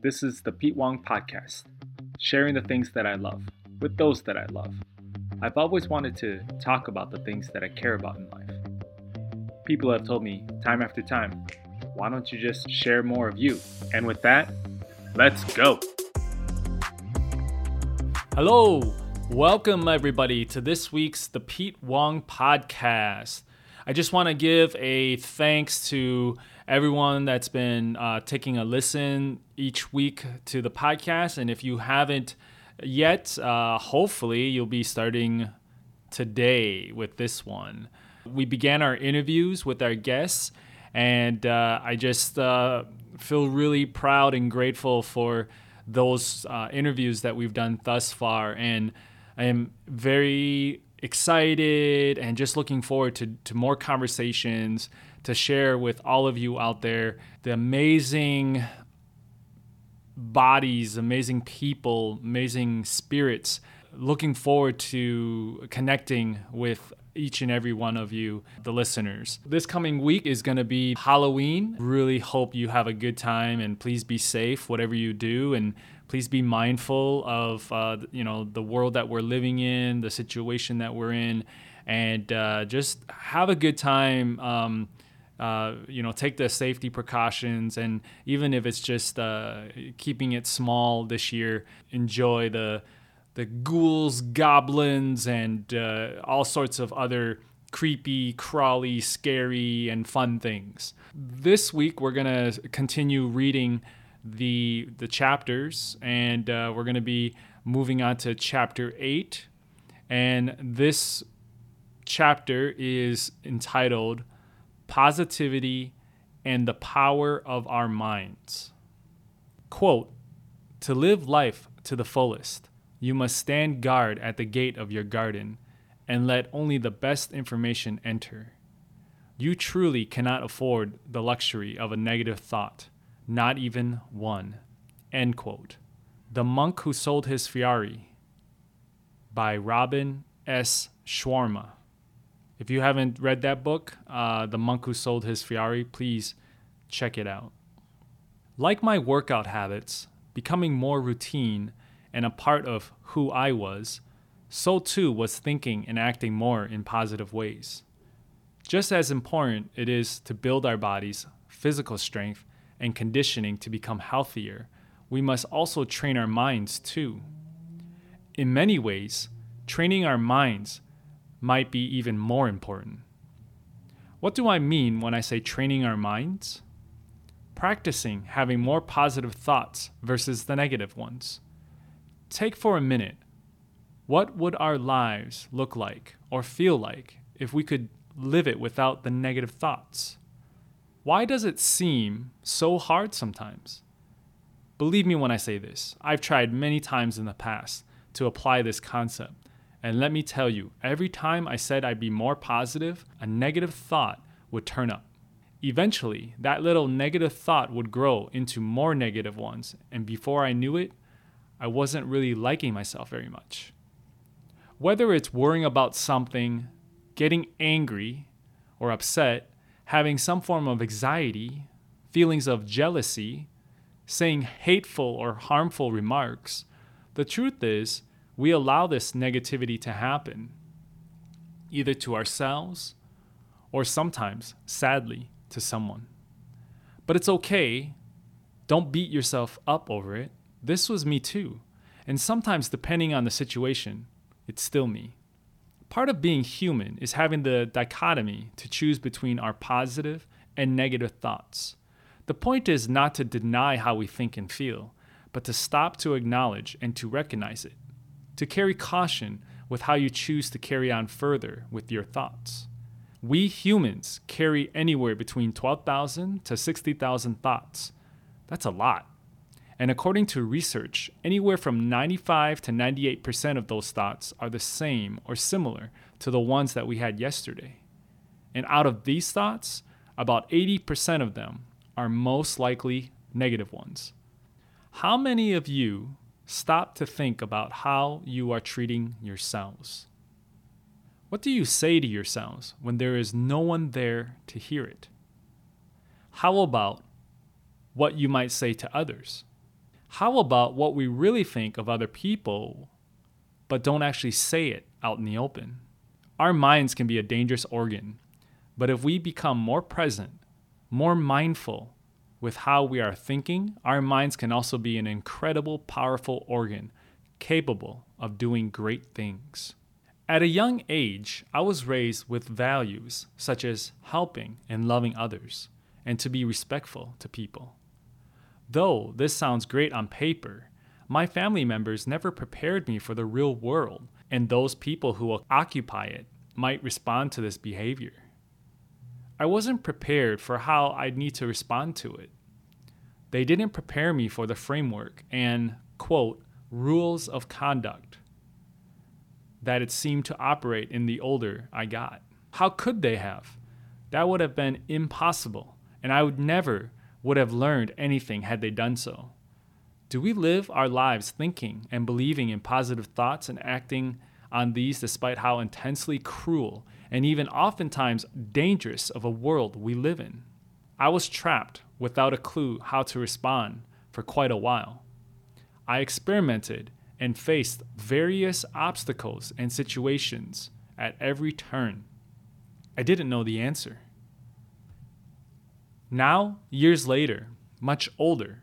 This is the Pete Wong Podcast, sharing the things that I love with those that I love. I've always wanted to talk about the things that I care about in life. People have told me time after time, why don't you just share more of you? And with that, let's go. Hello, welcome everybody to this week's The Pete Wong Podcast. I just want to give a thanks to everyone that's been uh, taking a listen each week to the podcast. And if you haven't yet, uh, hopefully you'll be starting today with this one. We began our interviews with our guests, and uh, I just uh, feel really proud and grateful for those uh, interviews that we've done thus far. And I am very excited and just looking forward to, to more conversations to share with all of you out there the amazing bodies, amazing people, amazing spirits. Looking forward to connecting with each and every one of you, the listeners. This coming week is going to be Halloween. Really hope you have a good time and please be safe, whatever you do. And please be mindful of, uh, you know, the world that we're living in, the situation that we're in, and uh, just have a good time. Um, uh, you know, take the safety precautions, and even if it's just uh, keeping it small this year, enjoy the the ghouls, goblins, and uh, all sorts of other creepy, crawly, scary, and fun things. This week, we're gonna continue reading the the chapters, and uh, we're gonna be moving on to chapter eight, and this chapter is entitled positivity, and the power of our minds. Quote To live life to the fullest, you must stand guard at the gate of your garden and let only the best information enter. You truly cannot afford the luxury of a negative thought, not even one. End quote. The Monk Who Sold His Ferrari by Robin S. Sharma. If you haven't read that book, uh, The Monk Who Sold His Ferrari, please check it out. Like my workout habits, becoming more routine and a part of who I was, so too was thinking and acting more in positive ways. Just as important it is to build our bodies, physical strength, and conditioning to become healthier, we must also train our minds too. In many ways, training our minds might be even more important. What do I mean when I say training our minds? Practicing having more positive thoughts versus the negative ones. Take for a minute what would our lives look like or feel like if we could live it without the negative thoughts? Why does it seem so hard sometimes? Believe me when I say this, I've tried many times in the past to apply this concept and let me tell you, every time I said I'd be more positive, a negative thought would turn up. Eventually, that little negative thought would grow into more negative ones, and before I knew it, I wasn't really liking myself very much. Whether it's worrying about something, getting angry or upset, having some form of anxiety, feelings of jealousy, saying hateful or harmful remarks, the truth is, we allow this negativity to happen, either to ourselves or sometimes, sadly, to someone. But it's okay. Don't beat yourself up over it. This was me too. And sometimes, depending on the situation, it's still me. Part of being human is having the dichotomy to choose between our positive and negative thoughts. The point is not to deny how we think and feel, but to stop to acknowledge and to recognize it to carry caution with how you choose to carry on further with your thoughts. We humans carry anywhere between 12,000 to 60,000 thoughts. That's a lot. And according to research, anywhere from 95 to 98% of those thoughts are the same or similar to the ones that we had yesterday. And out of these thoughts, about 80% of them are most likely negative ones. How many of you stop to think about how you are treating yourselves. What do you say to yourselves when there is no one there to hear it? How about what you might say to others? How about what we really think of other people, but don't actually say it out in the open? Our minds can be a dangerous organ, but if we become more present, more mindful with how we are thinking, our minds can also be an incredible, powerful organ capable of doing great things. At a young age, I was raised with values such as helping and loving others, and to be respectful to people. Though this sounds great on paper, my family members never prepared me for the real world, and those people who occupy it might respond to this behavior. I wasn't prepared for how I'd need to respond to it. They didn't prepare me for the framework and, quote, rules of conduct that it seemed to operate in the older I got. How could they have? That would have been impossible, and I would never would have learned anything had they done so. Do we live our lives thinking and believing in positive thoughts and acting on these despite how intensely cruel and even oftentimes dangerous of a world we live in? I was trapped without a clue how to respond for quite a while. I experimented and faced various obstacles and situations at every turn. I didn't know the answer. Now, years later, much older,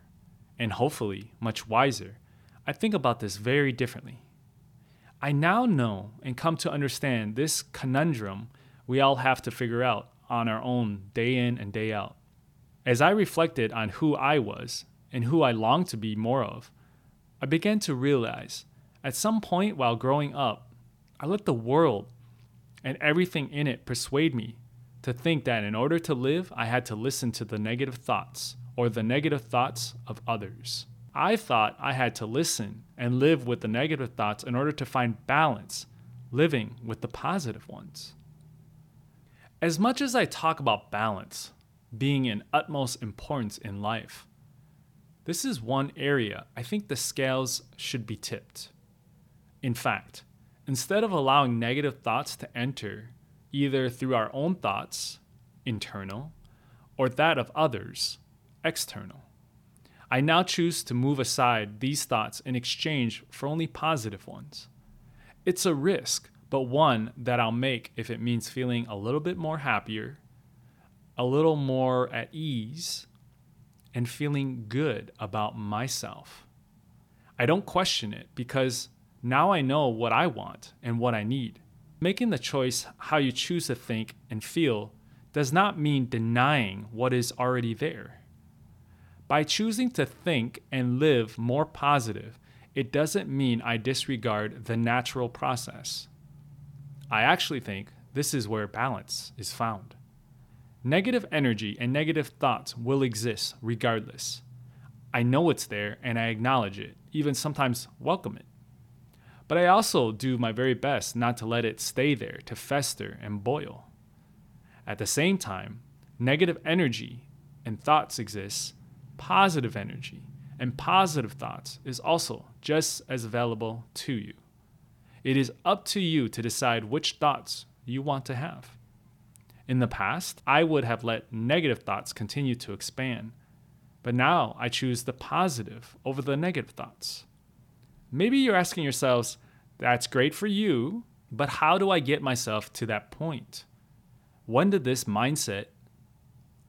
and hopefully much wiser, I think about this very differently. I now know and come to understand this conundrum we all have to figure out on our own day in and day out. As I reflected on who I was and who I longed to be more of, I began to realize at some point while growing up, I let the world and everything in it persuade me to think that in order to live, I had to listen to the negative thoughts or the negative thoughts of others. I thought I had to listen and live with the negative thoughts in order to find balance, living with the positive ones. As much as I talk about balance being in utmost importance in life, this is one area I think the scales should be tipped. In fact, instead of allowing negative thoughts to enter either through our own thoughts, internal, or that of others, external. I now choose to move aside these thoughts in exchange for only positive ones. It's a risk, but one that I'll make if it means feeling a little bit more happier, a little more at ease, and feeling good about myself. I don't question it because now I know what I want and what I need. Making the choice how you choose to think and feel does not mean denying what is already there. By choosing to think and live more positive, it doesn't mean I disregard the natural process. I actually think this is where balance is found. Negative energy and negative thoughts will exist regardless. I know it's there and I acknowledge it, even sometimes welcome it. But I also do my very best not to let it stay there to fester and boil. At the same time, negative energy and thoughts exist, positive energy and positive thoughts is also just as available to you. It is up to you to decide which thoughts you want to have. In the past, I would have let negative thoughts continue to expand, but now I choose the positive over the negative thoughts. Maybe you're asking yourselves, that's great for you, but how do I get myself to that point? When did this mindset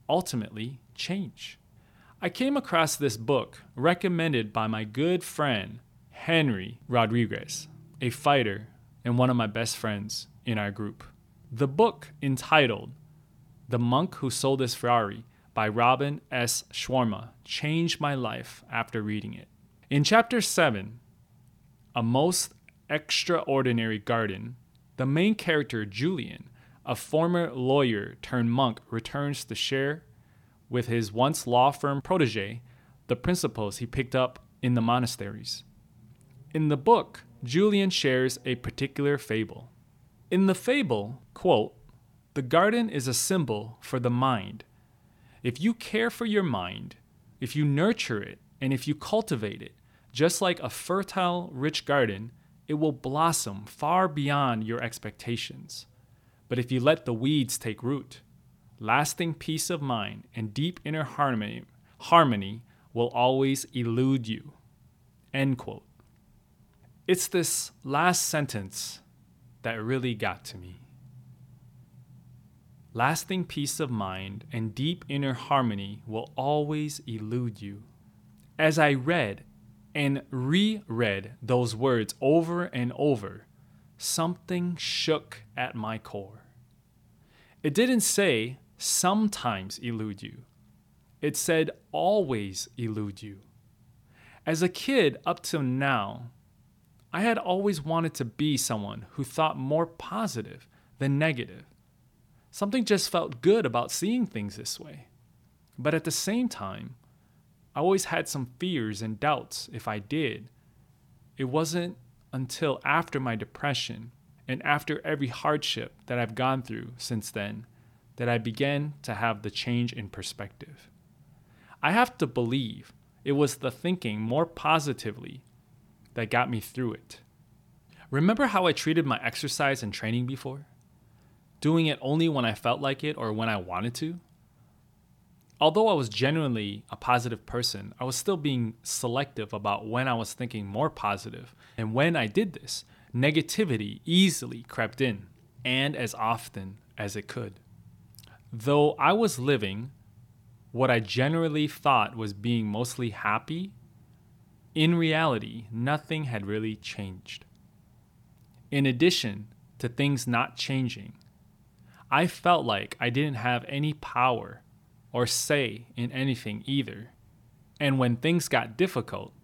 ultimately change? I came across this book recommended by my good friend Henry Rodriguez, a fighter and one of my best friends in our group. The book entitled The Monk Who Sold His Ferrari by Robin S. Sharma changed my life after reading it. In chapter 7, a most extraordinary garden, the main character, Julian, a former lawyer turned monk, returns to share with his once law firm protege the principles he picked up in the monasteries. In the book, Julian shares a particular fable. In the fable, quote, the garden is a symbol for the mind. If you care for your mind, if you nurture it, and if you cultivate it, just like a fertile, rich garden, it will blossom far beyond your expectations. But if you let the weeds take root, lasting peace of mind and deep inner harmony, harmony will always elude you. End quote. It's this last sentence that really got to me. Lasting peace of mind and deep inner harmony will always elude you. As I read and reread those words over and over, something shook at my core. It didn't say sometimes elude you, it said always elude you. As a kid up till now, I had always wanted to be someone who thought more positive than negative Something just felt good about seeing things this way. But at the same time, I always had some fears and doubts if I did. It wasn't until after my depression and after every hardship that I've gone through since then that I began to have the change in perspective. I have to believe it was the thinking more positively that got me through it. Remember how I treated my exercise and training before? doing it only when I felt like it or when I wanted to. Although I was genuinely a positive person, I was still being selective about when I was thinking more positive. And when I did this, negativity easily crept in, and as often as it could. Though I was living what I generally thought was being mostly happy, in reality, nothing had really changed. In addition to things not changing, I felt like I didn't have any power or say in anything either. And when things got difficult,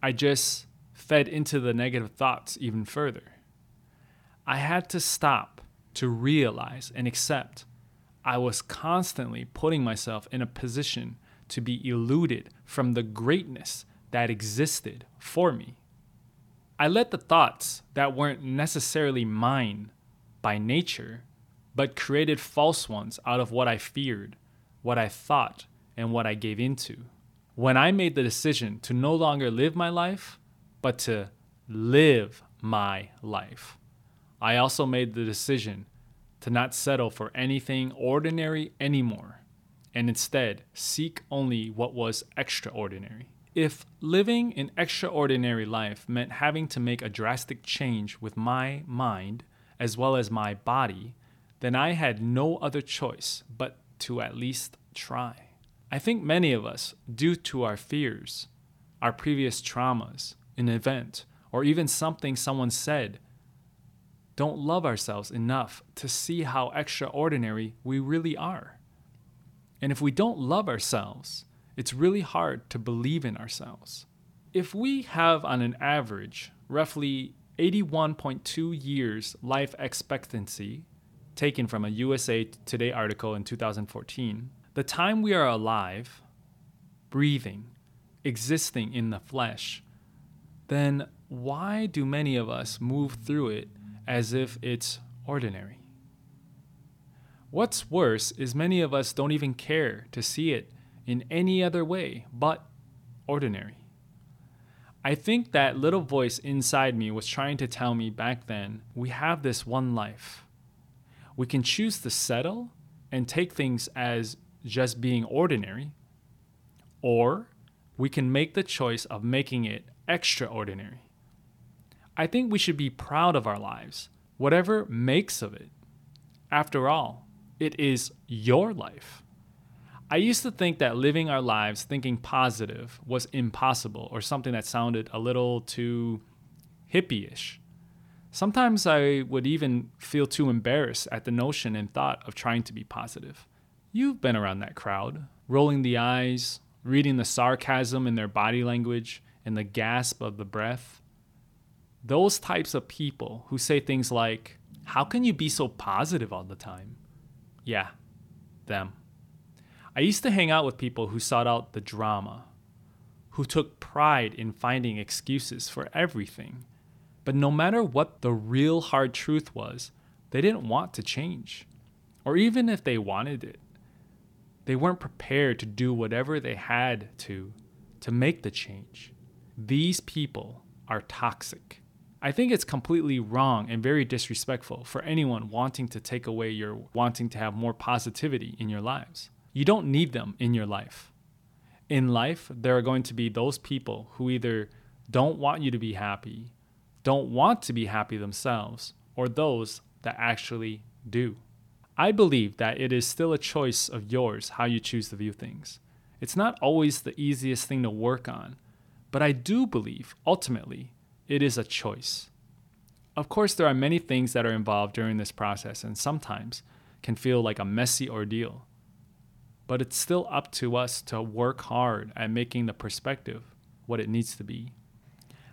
I just fed into the negative thoughts even further. I had to stop to realize and accept I was constantly putting myself in a position to be eluded from the greatness that existed for me. I let the thoughts that weren't necessarily mine by nature but created false ones out of what I feared, what I thought, and what I gave into. When I made the decision to no longer live my life, but to live my life, I also made the decision to not settle for anything ordinary anymore, and instead seek only what was extraordinary. If living an extraordinary life meant having to make a drastic change with my mind as well as my body, then I had no other choice but to at least try. I think many of us, due to our fears, our previous traumas, an event, or even something someone said, don't love ourselves enough to see how extraordinary we really are. And if we don't love ourselves, it's really hard to believe in ourselves. If we have, on an average, roughly 81.2 years life expectancy taken from a USA Today article in 2014. The time we are alive, breathing, existing in the flesh, then why do many of us move through it as if it's ordinary? What's worse is many of us don't even care to see it in any other way but ordinary. I think that little voice inside me was trying to tell me back then we have this one life. We can choose to settle and take things as just being ordinary, or we can make the choice of making it extraordinary. I think we should be proud of our lives, whatever makes of it. After all, it is your life. I used to think that living our lives thinking positive was impossible or something that sounded a little too hippie-ish. Sometimes I would even feel too embarrassed at the notion and thought of trying to be positive. You've been around that crowd, rolling the eyes, reading the sarcasm in their body language and the gasp of the breath. Those types of people who say things like, How can you be so positive all the time? Yeah, them. I used to hang out with people who sought out the drama, who took pride in finding excuses for everything but no matter what the real hard truth was, they didn't want to change. Or even if they wanted it, they weren't prepared to do whatever they had to to make the change. These people are toxic. I think it's completely wrong and very disrespectful for anyone wanting to take away your wanting to have more positivity in your lives. You don't need them in your life. In life, there are going to be those people who either don't want you to be happy, don't want to be happy themselves, or those that actually do. I believe that it is still a choice of yours how you choose to view things. It's not always the easiest thing to work on, but I do believe ultimately it is a choice. Of course, there are many things that are involved during this process and sometimes can feel like a messy ordeal. But it's still up to us to work hard at making the perspective what it needs to be.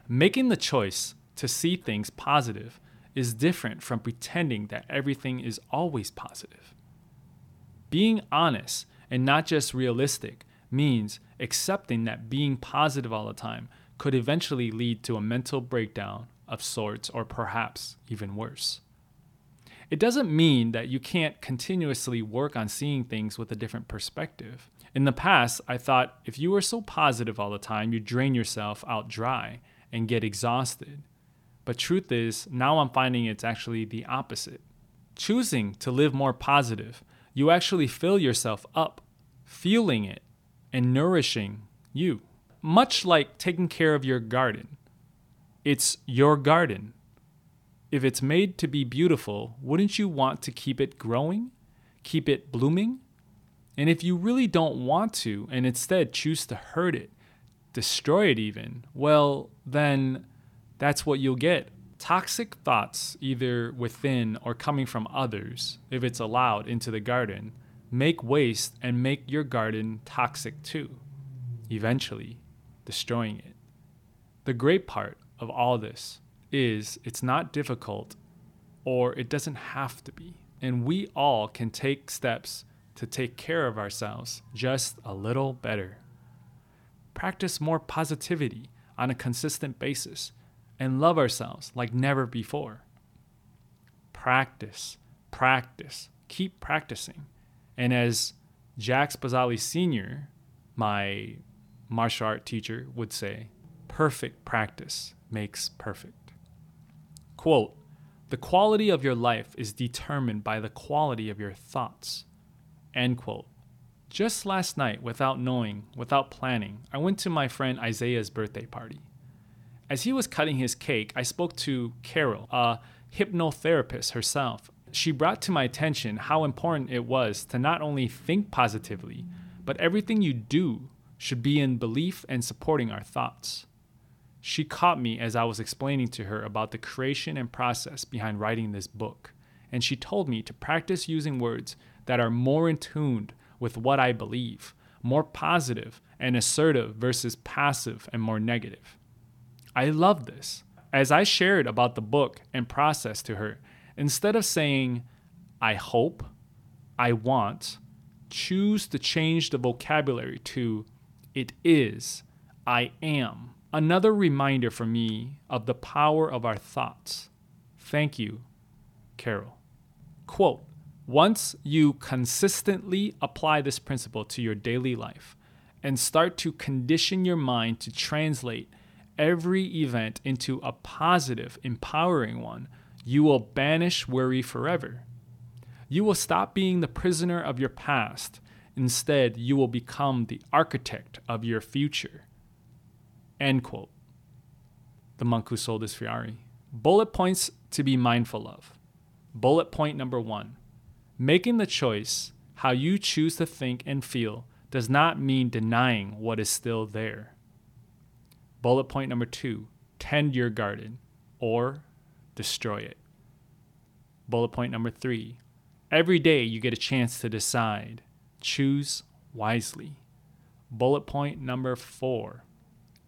Making the choice to see things positive is different from pretending that everything is always positive. Being honest and not just realistic means accepting that being positive all the time could eventually lead to a mental breakdown of sorts, or perhaps even worse. It doesn't mean that you can't continuously work on seeing things with a different perspective. In the past, I thought if you were so positive all the time, you'd drain yourself out dry and get exhausted. But truth is, now I'm finding it's actually the opposite. Choosing to live more positive, you actually fill yourself up, feeling it, and nourishing you. Much like taking care of your garden. It's your garden. If it's made to be beautiful, wouldn't you want to keep it growing? Keep it blooming? And if you really don't want to and instead choose to hurt it, destroy it even, well, then that's what you'll get. Toxic thoughts, either within or coming from others, if it's allowed into the garden, make waste and make your garden toxic too, eventually destroying it. The great part of all this is it's not difficult or it doesn't have to be. And we all can take steps to take care of ourselves just a little better. Practice more positivity on a consistent basis and love ourselves like never before. Practice, practice, keep practicing. And as Jack Spazzali Sr., my martial art teacher, would say, perfect practice makes perfect. Quote, the quality of your life is determined by the quality of your thoughts. End quote. Just last night, without knowing, without planning, I went to my friend Isaiah's birthday party. As he was cutting his cake, I spoke to Carol, a hypnotherapist herself. She brought to my attention how important it was to not only think positively, but everything you do should be in belief and supporting our thoughts. She caught me as I was explaining to her about the creation and process behind writing this book, and she told me to practice using words that are more in tune with what I believe, more positive and assertive versus passive and more negative. I love this. As I shared about the book and process to her, instead of saying, I hope, I want, choose to change the vocabulary to, it is, I am. Another reminder for me of the power of our thoughts. Thank you, Carol. Quote Once you consistently apply this principle to your daily life and start to condition your mind to translate every event into a positive, empowering one, you will banish worry forever. You will stop being the prisoner of your past. Instead, you will become the architect of your future. End quote. The monk who sold his Ferrari. Bullet points to be mindful of. Bullet point number one making the choice how you choose to think and feel does not mean denying what is still there. Bullet point number two tend your garden or destroy it. Bullet point number three every day you get a chance to decide. Choose wisely. Bullet point number four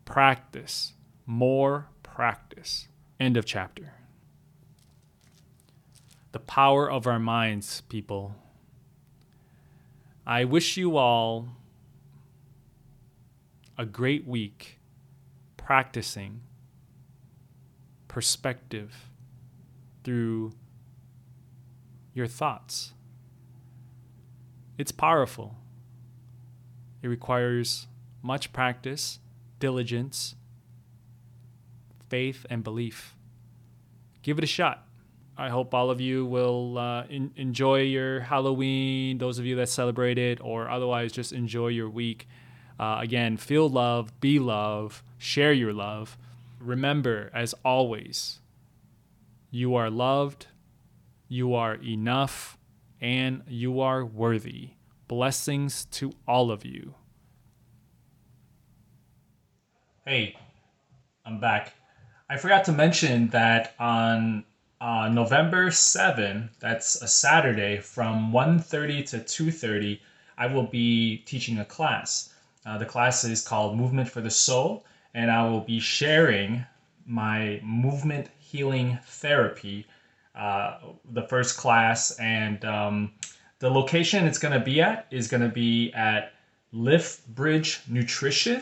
practice. More practice. End of chapter. The power of our minds, people. I wish you all a great week practicing perspective through your thoughts. It's powerful. It requires much practice, diligence, faith, and belief. Give it a shot. I hope all of you will uh, in- enjoy your Halloween, those of you that celebrate it, or otherwise just enjoy your week. Uh, again, feel love, be love, share your love. remember, as always, you are loved, you are enough, and you are worthy. Blessings to all of you. Hey, I'm back. I forgot to mention that on uh, November 7, that's a Saturday, from 1.30 to 2.30, I will be teaching a class. Uh, the class is called Movement for the Soul, and I will be sharing my movement healing therapy, the first class. And um, the location it's going to be at is going to be at Lift Bridge Nutrition,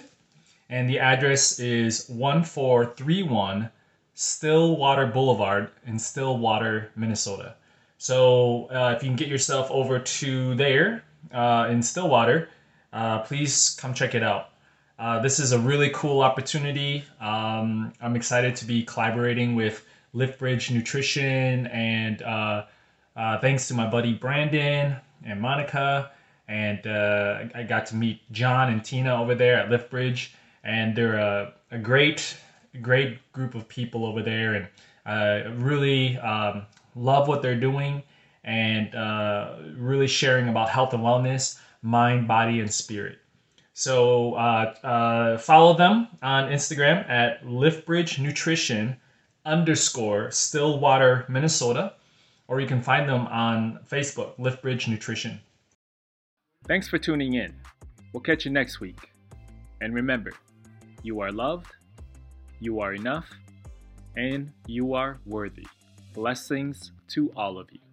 and the address is 1431 Stillwater Boulevard in Stillwater, Minnesota. So uh, if you can get yourself over to there uh, in Stillwater, uh, please come check it out. Uh, this is a really cool opportunity. Um, I'm excited to be collaborating with Liftbridge Nutrition, and uh, uh, thanks to my buddy Brandon and Monica, and I got to meet John and Tina over there at Liftbridge, and they're a, a great great group of people over there, and uh, really um, love what they're doing and uh, really sharing about health and wellness, mind, body, and spirit. So uh, uh follow them on Instagram at Liftbridge Nutrition underscore Stillwater, Minnesota, or you can find them on Facebook, Liftbridge Nutrition. Thanks for tuning in. We'll catch you next week. And remember, you are loved you are enough, and you are worthy. Blessings to all of you.